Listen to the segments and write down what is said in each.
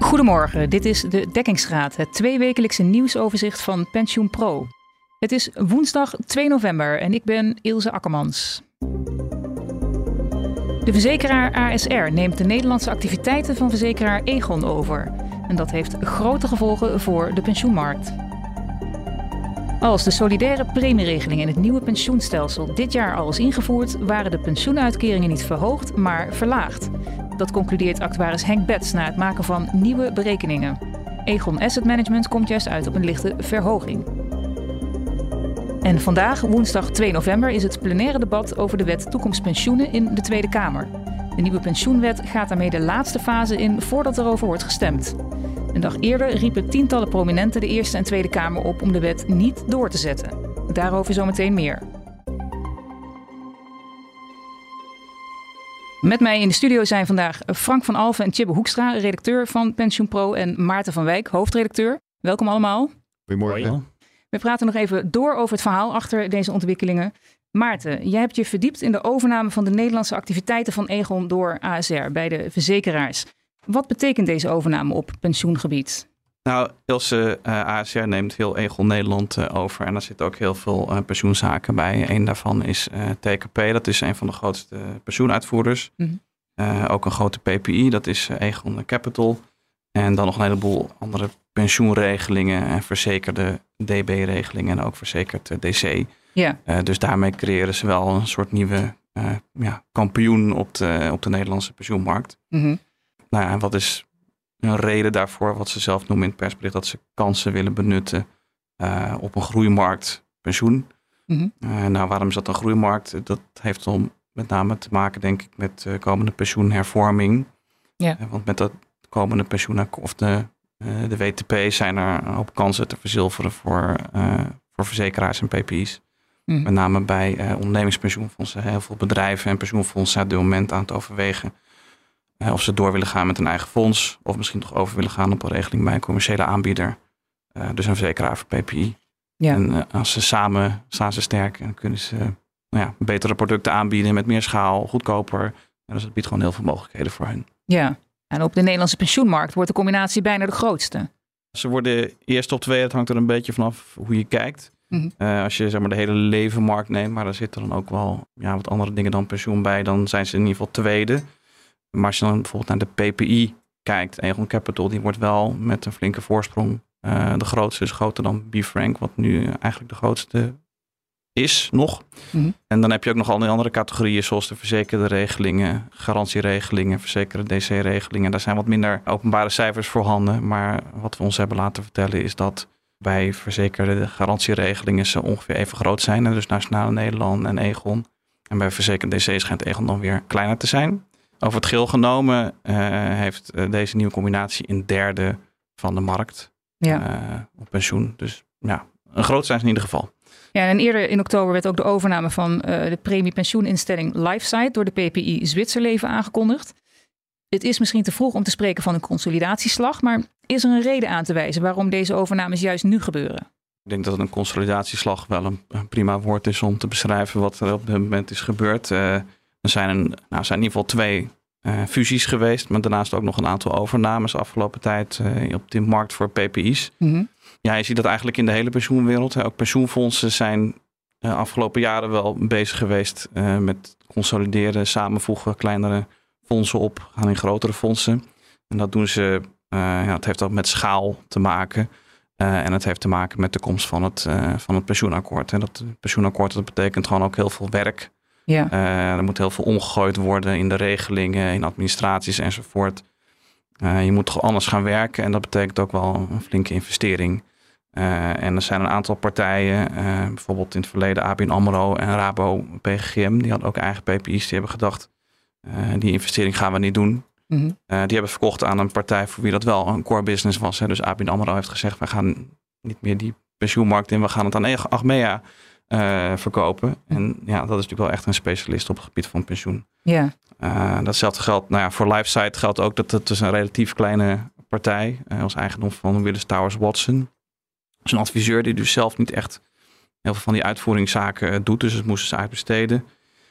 Goedemorgen, dit is de Dekkingsraad, het tweewekelijkse nieuwsoverzicht van Pensioen Pro. Het is woensdag 2 november en ik ben Ilse Akkermans. De verzekeraar ASR neemt de Nederlandse activiteiten van verzekeraar Egon over. En dat heeft grote gevolgen voor de pensioenmarkt. Als de solidaire premieregeling in het nieuwe pensioenstelsel dit jaar al is ingevoerd, waren de pensioenuitkeringen niet verhoogd, maar verlaagd. Dat concludeert actuaris Henk Bets na het maken van nieuwe berekeningen. Egon Asset Management komt juist uit op een lichte verhoging. En vandaag, woensdag 2 november, is het plenaire debat over de wet toekomstpensioenen in de Tweede Kamer. De nieuwe pensioenwet gaat daarmee de laatste fase in voordat erover wordt gestemd. Een dag eerder riepen tientallen prominenten de Eerste en Tweede Kamer op om de wet niet door te zetten. Daarover zometeen meer. Met mij in de studio zijn vandaag Frank van Alven en Tjibbe Hoekstra, redacteur van PensioenPro, en Maarten van Wijk, hoofdredacteur. Welkom allemaal. Goedemorgen. We praten nog even door over het verhaal achter deze ontwikkelingen. Maarten, jij hebt je verdiept in de overname van de Nederlandse activiteiten van Egon door ASR bij de verzekeraars. Wat betekent deze overname op pensioengebied? Nou, Ilse uh, ASR neemt heel Egon Nederland uh, over en daar zitten ook heel veel uh, pensioenzaken bij. Een daarvan is TKP, dat is een van de grootste pensioenuitvoerders. Mm -hmm. ook een grote PPI, dat is Egon Capital. En dan nog een heleboel andere pensioenregelingen en verzekerde DB-regelingen en ook verzekerd DC. Ja. dus daarmee creëren ze wel een soort nieuwe ja, kampioen op de, op de Nederlandse pensioenmarkt. Mm -hmm. Nou ja, en wat is een reden daarvoor, wat ze zelf noemen in het persbericht, dat ze kansen willen benutten uh, op een groeimarkt pensioen. Mm -hmm. nou, waarom is dat een groeimarkt? Dat heeft dan met name te maken, denk ik, met de komende pensioenhervorming. Ja. Uh, want met dat komende pensioen of de, de WTP zijn er een hoop kansen te verzilveren voor, voor verzekeraars en PPI's. Mm. Met name bij ondernemingspensioenfondsen. Heel veel bedrijven en pensioenfondsen zijn op dit moment aan het overwegen of ze door willen gaan met een eigen fonds. Of misschien toch over willen gaan op een regeling bij een commerciële aanbieder. Uh, dus een verzekeraar voor PPI. Ja. En uh, als ze samen staan ze sterk en kunnen ze nou ja, betere producten aanbieden met meer schaal, goedkoper. En dus dat biedt gewoon heel veel mogelijkheden voor hen. Ja, en op de Nederlandse pensioenmarkt wordt de combinatie bijna de grootste. Ze worden eerst op twee, het hangt er een beetje vanaf hoe je kijkt. Mm -hmm. uh, als je zeg maar, de hele levenmarkt neemt, maar daar zitten dan ook wel ja, wat andere dingen dan pensioen bij, dan zijn ze in ieder geval tweede. Maar als je dan bijvoorbeeld naar de PPI kijkt, Egon Capital, die wordt wel met een flinke voorsprong uh, de grootste, is groter dan B-Frank, wat nu eigenlijk de grootste is nog. Mm -hmm. En dan heb je ook nog al die andere categorieën, zoals de verzekerde regelingen, garantieregelingen, verzekerde DC-regelingen. Daar zijn wat minder openbare cijfers voorhanden. Maar wat we ons hebben laten vertellen is dat bij verzekerde garantieregelingen ze ongeveer even groot zijn. Dus Nationale Nederland en Egon. En bij verzekerde DC schijnt Egon dan weer kleiner te zijn. Over het geheel genomen uh, heeft uh, deze nieuwe combinatie een derde van de markt ja. uh, op pensioen. Dus ja, een groot zijn in ieder geval. Ja, en eerder in oktober werd ook de overname van de premiepensioeninstelling LifeSite door de PPI Zwitserleven aangekondigd. Het is misschien te vroeg om te spreken van een consolidatieslag, maar is er een reden aan te wijzen waarom deze overnames juist nu gebeuren? Ik denk dat een consolidatieslag wel een, een prima woord is om te beschrijven wat er op dit moment is gebeurd. Er zijn, een, nou, zijn in ieder geval twee uh, fusies geweest, maar daarnaast ook nog een aantal overnames afgelopen tijd uh, op de markt voor PPI's. Mm -hmm. Ja, je ziet dat eigenlijk in de hele pensioenwereld. Hè. Ook pensioenfondsen zijn uh, afgelopen jaren wel bezig geweest met consolideren, samenvoegen, kleinere fondsen op, gaan in grotere fondsen. En dat doen ze, ja, het heeft ook met schaal te maken. en het heeft te maken met de komst van het, van het pensioenakkoord. En dat pensioenakkoord dat betekent gewoon ook heel veel werk ja. Uh, er moet heel veel omgegooid worden in de regelingen, in administraties enzovoort. Uh, je moet toch anders gaan werken en dat betekent ook wel een flinke investering. Uh, en er zijn een aantal partijen, bijvoorbeeld in het verleden ABN AMRO en Rabo PGGM, die hadden ook eigen PPI's. Die hebben gedacht, die investering gaan we niet doen. Mm -hmm. die hebben verkocht aan een partij voor wie dat wel een core business was. Hè. Dus ABN AMRO heeft gezegd, we gaan niet meer die pensioenmarkt in, we gaan het aan Achmea uh, verkopen. En ja, dat is natuurlijk wel echt een specialist op het gebied van pensioen. Ja. Uh, datzelfde geldt, nou ja, voor LifeSite geldt ook dat het is een relatief kleine partij uh, als eigendom van Willis Towers Watson. Dat is een adviseur die dus zelf niet echt heel veel van die uitvoeringszaken doet. Dus het moesten ze uitbesteden.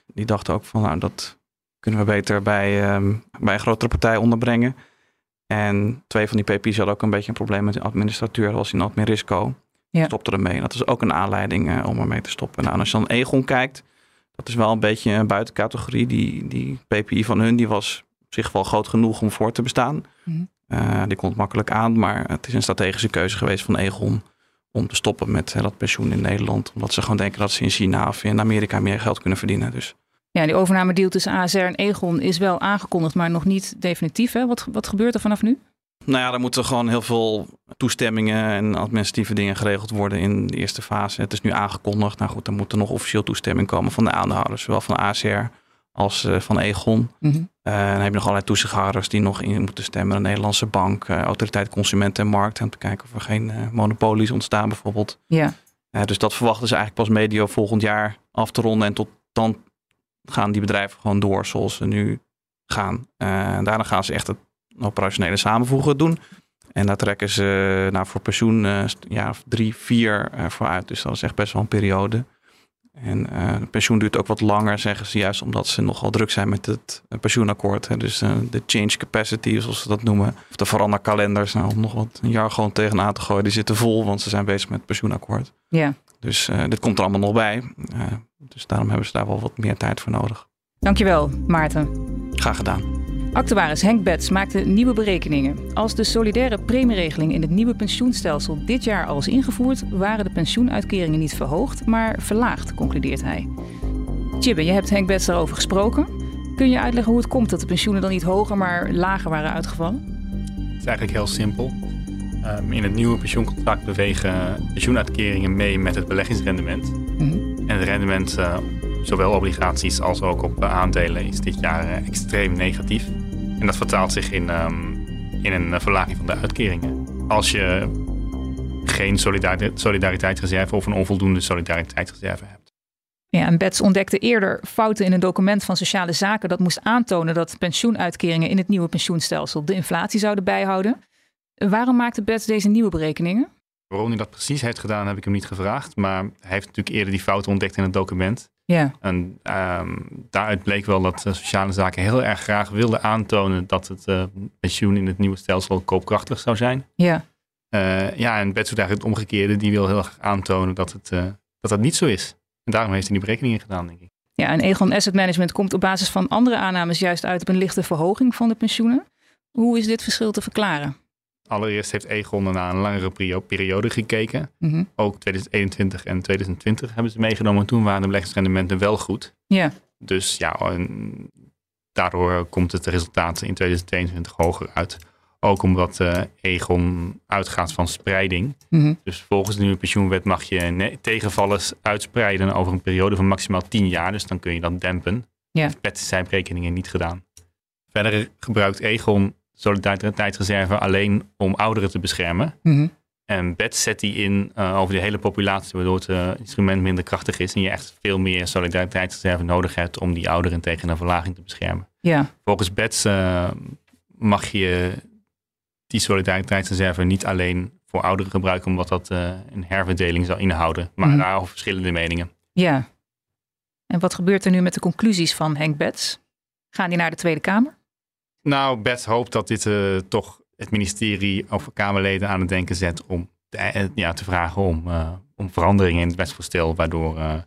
Die dachten ook van, nou, dat kunnen we beter bij, um, bij een grotere partij onderbrengen. En twee van die PP's hadden ook een beetje een probleem met de administrateur. Dat was in Admirisco. Ja. Stopte ermee. En dat is ook een aanleiding uh, om ermee te stoppen. Nou, en als je dan Egon kijkt, dat is wel een beetje een buitencategorie. Die, die PPI van hun, die was op zich wel groot genoeg om voor te bestaan. Mhm. Uh, die komt makkelijk aan, maar het is een strategische keuze geweest van Egon om te stoppen met uh, dat pensioen in Nederland. Omdat ze gewoon denken dat ze in China of in Amerika meer geld kunnen verdienen. Dus. Ja, die overname deal tussen ASR en Egon is wel aangekondigd, maar nog niet definitief. Hè? Wat, wat gebeurt er vanaf nu? Nou ja, er moeten gewoon heel veel toestemmingen en administratieve dingen geregeld worden in de eerste fase. Het is nu aangekondigd. Nou goed, dan moet er nog officieel toestemming komen van de aandeelhouders, zowel van ACR als uh, van Egon. Mm -hmm. uh, dan heb je nog allerlei toezichthouders die nog in moeten stemmen. De Nederlandse Bank, uh, Autoriteit Consumenten en Markt. Om te kijken of er geen monopolies ontstaan bijvoorbeeld. Ja. dus dat verwachten ze eigenlijk pas medio volgend jaar af te ronden. En tot dan gaan die bedrijven gewoon door zoals ze nu gaan. daarna gaan ze echt het operationele samenvoegen doen. En daar trekken ze nou, voor pensioen uh, ja, drie, vier uh, voor uit. Dus dat is echt best wel een periode. En uh, pensioen duurt ook wat langer, zeggen ze juist omdat ze nogal druk zijn met het pensioenakkoord. Hè. Dus de change capacity, zoals ze dat noemen. Of de veranderkalenders, nou, om nog wat een jaar gewoon tegenaan te gooien. Die zitten vol, want ze zijn bezig met het pensioenakkoord. Ja. Dus dit komt er allemaal nog bij. dus daarom hebben ze daar wel wat meer tijd voor nodig. Dankjewel, Maarten. Graag gedaan. Actuaris Henk Bets maakte nieuwe berekeningen. Als de solidaire premieregeling in het nieuwe pensioenstelsel dit jaar al is ingevoerd, waren de pensioenuitkeringen niet verhoogd, maar verlaagd, concludeert hij. Chibbe, je hebt Henk Bets daarover gesproken. Kun je uitleggen hoe het komt dat de pensioenen dan niet hoger, maar lager waren uitgevallen? Het is eigenlijk heel simpel. Um, in het nieuwe pensioencontract bewegen pensioenuitkeringen mee met het beleggingsrendement. Mm -hmm. En het rendement, uh, zowel obligaties als ook op aandelen, is dit jaar uh, extreem negatief. En dat vertaalt zich in, um, in een verlaging van de uitkeringen. Als je geen solidariteitsreserve of een onvoldoende solidariteitsreserve hebt. Ja, en Bets ontdekte eerder fouten in een document van Sociale Zaken dat moest aantonen dat pensioenuitkeringen in het nieuwe pensioenstelsel de inflatie zouden bijhouden. Waarom maakte Bets deze nieuwe berekeningen? Waarom hij dat precies heeft gedaan, heb ik hem niet gevraagd. Maar hij heeft natuurlijk eerder die fouten ontdekt in het document. Ja. En um, daaruit bleek wel dat uh, sociale zaken heel erg graag wilden aantonen dat het uh, pensioen in het nieuwe stelsel koopkrachtig zou zijn. Ja. Uh, ja, en Bets doet eigenlijk het omgekeerde. Die wil heel erg aantonen dat het, dat, dat niet zo is. En daarom heeft hij die berekeningen gedaan, denk ik. Ja, en Egon Asset Management komt op basis van andere aannames juist uit op een lichte verhoging van de pensioenen. Hoe is dit verschil te verklaren? Allereerst heeft Egon naar een langere periode gekeken. Mm -hmm. Ook 2021 en 2020 hebben ze meegenomen. Toen waren de beleggingsrendementen wel goed. Ja. Dus ja, en daardoor komt het resultaat in 2022 hoger uit. Ook omdat uh, Egon uitgaat van spreiding. Mm -hmm. Dus volgens de nieuwe pensioenwet mag je tegenvallers uitspreiden over een periode van maximaal 10 jaar. Dus dan kun je dat dempen. Ja. Met zijn berekeningen niet gedaan. Verder gebruikt Egon solidariteitsreserve alleen om ouderen te beschermen. Mm -hmm. En BET zet die in uh, over de hele populatie, waardoor het uh, instrument minder krachtig is en je echt veel meer solidariteitsreserve nodig hebt om die ouderen tegen een verlaging te beschermen. Ja. Volgens BET uh, mag je die solidariteitsreserve niet alleen voor ouderen gebruiken, omdat dat een herverdeling zou inhouden. Maar Mhm. daarover verschillende meningen. Ja. En wat gebeurt er nu met de conclusies van Henk Bets? Gaan die naar de Tweede Kamer? Nou, BET hoopt dat dit uh, toch het ministerie of Kamerleden aan het denken zet om te, uh, ja, te vragen om, uh, om veranderingen in het wetsvoorstel, waardoor,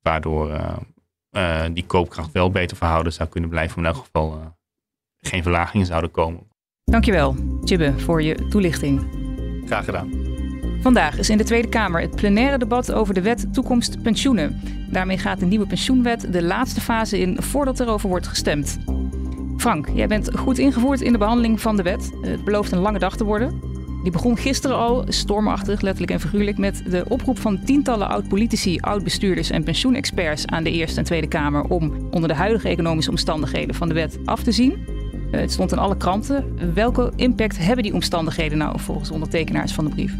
waardoor die koopkracht wel beter verhouden zou kunnen blijven, maar in elk geval geen verlagingen zouden komen. Dankjewel, Chibbe, voor je toelichting. Graag gedaan. Vandaag is in de Tweede Kamer het plenaire debat over de wet toekomst pensioenen. Daarmee gaat de nieuwe pensioenwet de laatste fase in voordat erover wordt gestemd. Frank, jij bent goed ingevoerd in de behandeling van de wet. Het belooft een lange dag te worden. Die begon gisteren al, stormachtig, letterlijk en figuurlijk, met de oproep van tientallen oud-politici, oud-bestuurders en pensioenexperts aan de Eerste en Tweede Kamer om onder de huidige economische omstandigheden van de wet af te zien. Het stond in alle kranten. Welke impact hebben die omstandigheden nou volgens ondertekenaars van de brief?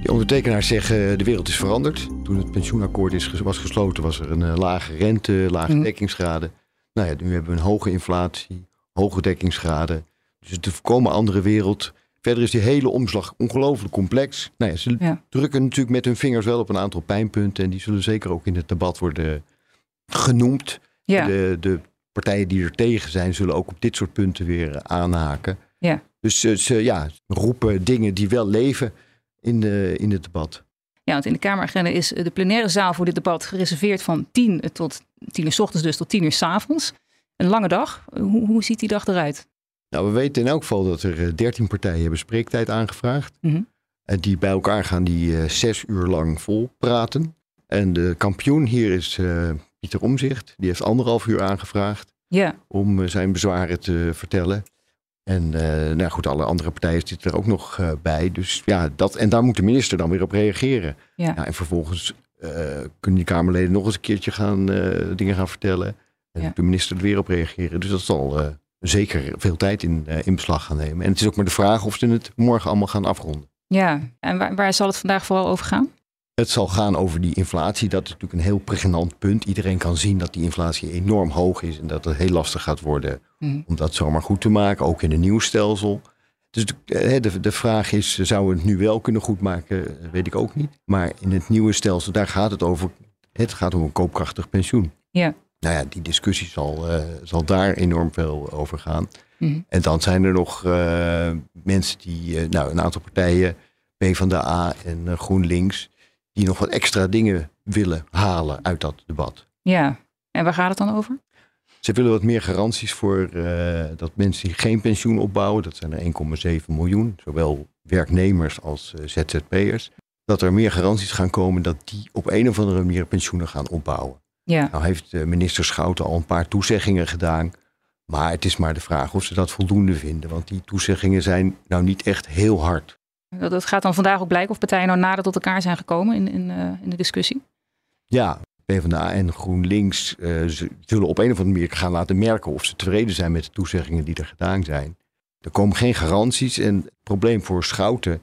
Die ondertekenaars zeggen de wereld is veranderd. Toen het pensioenakkoord is, was gesloten was er een uh, lage rente, lage Mhm. dekkingsgraden. Nou ja, nu hebben we een hoge inflatie, hoge dekkingsgraden. Dus het is een volkomen andere wereld. Verder is die hele omslag ongelooflijk complex. Nou ja, ze Ja. drukken natuurlijk met hun vingers wel op een aantal pijnpunten. En die zullen zeker ook in het debat worden genoemd. Ja, De, de partijen die er tegen zijn, zullen ook op dit soort punten weer aanhaken. Ja. Dus ze, ze ja, roepen dingen die wel leven in, de, in het debat. Ja, want in de Kameragenda is de plenaire zaal voor dit debat gereserveerd van 10 tot 10 uur s ochtends, dus tot 10 uur s avonds. Een lange dag. Hoe, hoe ziet die dag eruit? Nou, we weten in elk geval dat er 13 partijen hebben spreektijd aangevraagd. Mhm. En die bij elkaar gaan die eh, zes uur lang vol praten. En de kampioen hier is eh, Pieter Omzicht. Die heeft anderhalf uur aangevraagd om eh, zijn bezwaren te vertellen. En eh, nou goed, alle andere partijen zitten er ook nog eh, bij. Dus ja, dat, en daar moet de minister dan weer op reageren. ja. Ja, en vervolgens eh, kunnen die Kamerleden nog eens een keertje gaan, dingen gaan vertellen. En Ja. de minister er weer op reageren. Dus dat zal zeker veel tijd in, in beslag gaan nemen. En het is ook maar de vraag of ze het morgen allemaal gaan afronden. ja. En waar, waar zal het vandaag vooral over gaan? Het zal gaan over die inflatie. Dat is natuurlijk een heel pregnant punt. Iedereen kan zien dat die inflatie enorm hoog is. En dat het heel lastig gaat worden Mhm. om dat zomaar goed te maken. Ook in een nieuw stelsel. Dus de, eh, de, de vraag is, zou het nu wel kunnen goedmaken? Weet ik ook niet. Maar in het nieuwe stelsel, daar gaat het over. Het gaat om een koopkrachtig pensioen. Ja. Nou ja, die discussie zal, eh, zal daar enorm veel over gaan. Mhm. En dan zijn er nog eh, mensen die, nou een aantal partijen, PvdA en GroenLinks, die nog wat extra dingen willen halen uit dat debat. Ja. En waar gaat het dan over? Ze willen wat meer garanties voor eh, dat mensen die geen pensioen opbouwen, dat zijn er 1,7 miljoen, zowel werknemers als eh, ZZP'ers, dat er meer garanties gaan komen dat die op een of andere manier pensioenen gaan opbouwen. Ja, Nou heeft eh, minister Schouten al een paar toezeggingen gedaan. Maar het is maar de vraag of ze dat voldoende vinden. Want die toezeggingen zijn nou niet echt heel hard. Dat, dat gaat dan vandaag ook blijken of partijen nou nader tot elkaar zijn gekomen in, in, eh, in de discussie. Ja, PvdA en GroenLinks ze zullen op een of andere manier gaan laten merken of ze tevreden zijn met de toezeggingen die er gedaan zijn. Er komen geen garanties en het probleem voor Schouten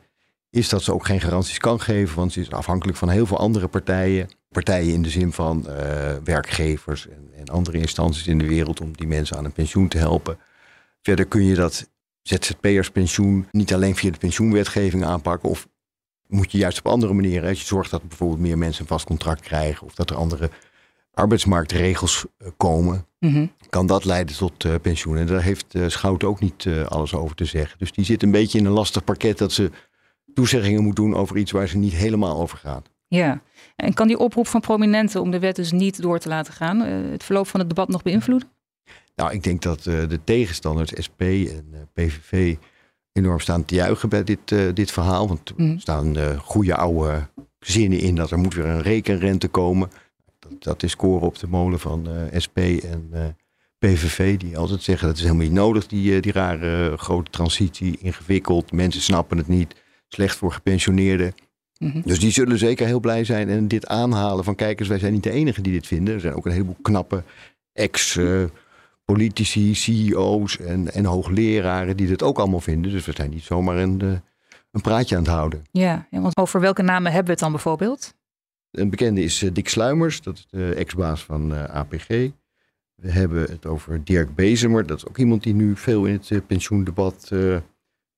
is dat ze ook geen garanties kan geven, want ze is afhankelijk van heel veel andere partijen. Partijen in de zin van eh, werkgevers en, en andere instanties in de wereld om die mensen aan een pensioen te helpen. Verder kun je dat ZZP'erspensioen niet alleen via de pensioenwetgeving aanpakken of moet je juist op andere manieren. Als je zorgt dat bijvoorbeeld meer mensen een vast contract krijgen of dat er andere arbeidsmarktregels eh, komen, Mhm. kan dat leiden tot eh, pensioen. En daar heeft eh Schouten ook niet alles over te zeggen. Dus die zit een beetje in een lastig pakket dat ze toezeggingen moet doen over iets waar ze niet helemaal over gaat. Ja. En kan die oproep van prominenten om de wet dus niet door te laten gaan het verloop van het debat nog beïnvloeden? Nou, ik denk dat eh, de tegenstanders, SP en eh, PVV, enorm staan te juichen bij dit, eh, dit verhaal. Want er Mhm. staan goede oude zinnen in dat er moet weer een rekenrente komen. Dat, dat is koren op de molen van SP en PVV, die altijd zeggen dat is helemaal niet nodig, die, die rare grote transitie, ingewikkeld, mensen snappen het niet, slecht voor gepensioneerden. Mhm. Dus die zullen zeker heel blij zijn en dit aanhalen van kijkers, wij zijn niet de enigen die dit vinden. Er zijn ook een heleboel knappe ex-politici, CEO's en, en hoogleraren die dit ook allemaal vinden. Dus we zijn niet zomaar een, eh, een praatje aan het houden. Ja, want over welke namen hebben we het dan bijvoorbeeld? Een bekende is eh, Dick Sluimers, dat is de ex-baas van eh, APG. We hebben het over Dirk Bezemer, dat is ook iemand die nu veel in het pensioendebat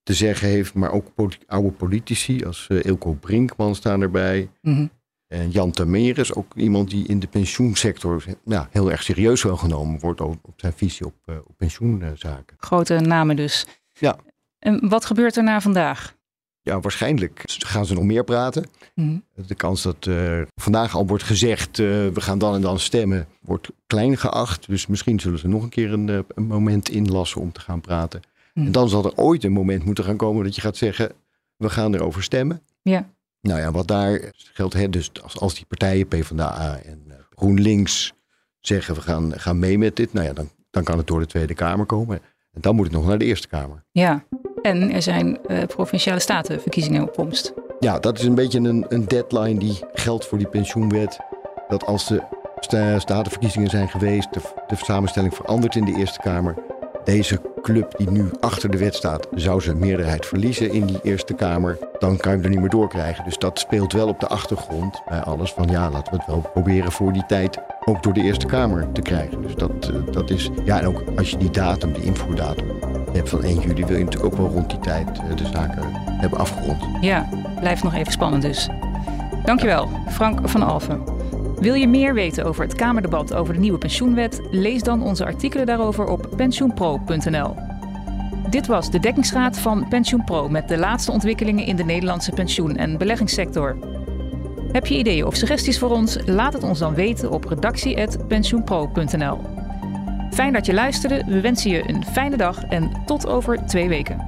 te zeggen heeft. Maar ook oude politici als Ilko Brinkman staan erbij. Mhm. En Jan Tameres, ook iemand die in de pensioensector heel erg serieus wel genomen wordt op, op zijn visie op, eh, op pensioenzaken. Grote namen dus. Ja. En wat gebeurt er na vandaag? Ja, waarschijnlijk gaan ze nog meer praten. Mhm. De kans dat eh, vandaag al wordt gezegd, eh, we gaan dan en dan stemmen, wordt klein geacht. Dus misschien zullen ze nog een keer een, een moment inlassen om te gaan praten. Mhm. En dan zal er ooit een moment moeten gaan komen dat je gaat zeggen, we gaan erover stemmen. Ja. Nou ja, wat daar geldt, hè, dus als, als die partijen PvdA en eh, GroenLinks zeggen, we gaan, gaan mee met dit. Nou ja, dan, dan kan het door de Tweede Kamer komen. En dan moet het nog naar de Eerste Kamer. Ja. En er zijn eh, provinciale statenverkiezingen op komst. Ja, dat is een beetje een, een deadline die geldt voor die pensioenwet. Dat als de sta- statenverkiezingen zijn geweest, de, de samenstelling verandert in de Eerste Kamer. Deze club die nu achter de wet staat, zou zijn meerderheid verliezen in die Eerste Kamer. Dan kan je hem er niet meer doorkrijgen. Dus dat speelt wel op de achtergrond bij alles van ja, laten we het wel proberen voor die tijd ook door de Eerste Kamer te krijgen. Dus dat, eh, dat is, ja en ook als je die datum, die invoerdatum hebt van 1 juli, wil je natuurlijk ook wel rond die tijd eh, de zaken hebben afgerond. Ja, blijft nog even spannend dus. Dankjewel, Frank van Alfen. Wil je meer weten over het Kamerdebat over de nieuwe pensioenwet? Lees dan onze artikelen daarover op pensioenpro.nl. Dit was de dekkingsraad van PensioenPro met de laatste ontwikkelingen in de Nederlandse pensioen- en beleggingssector. Heb je ideeën of suggesties voor ons? Laat het ons dan weten op redactie.pensioenpro.nl. Fijn dat je luisterde. We wensen je een fijne dag en tot over twee weken.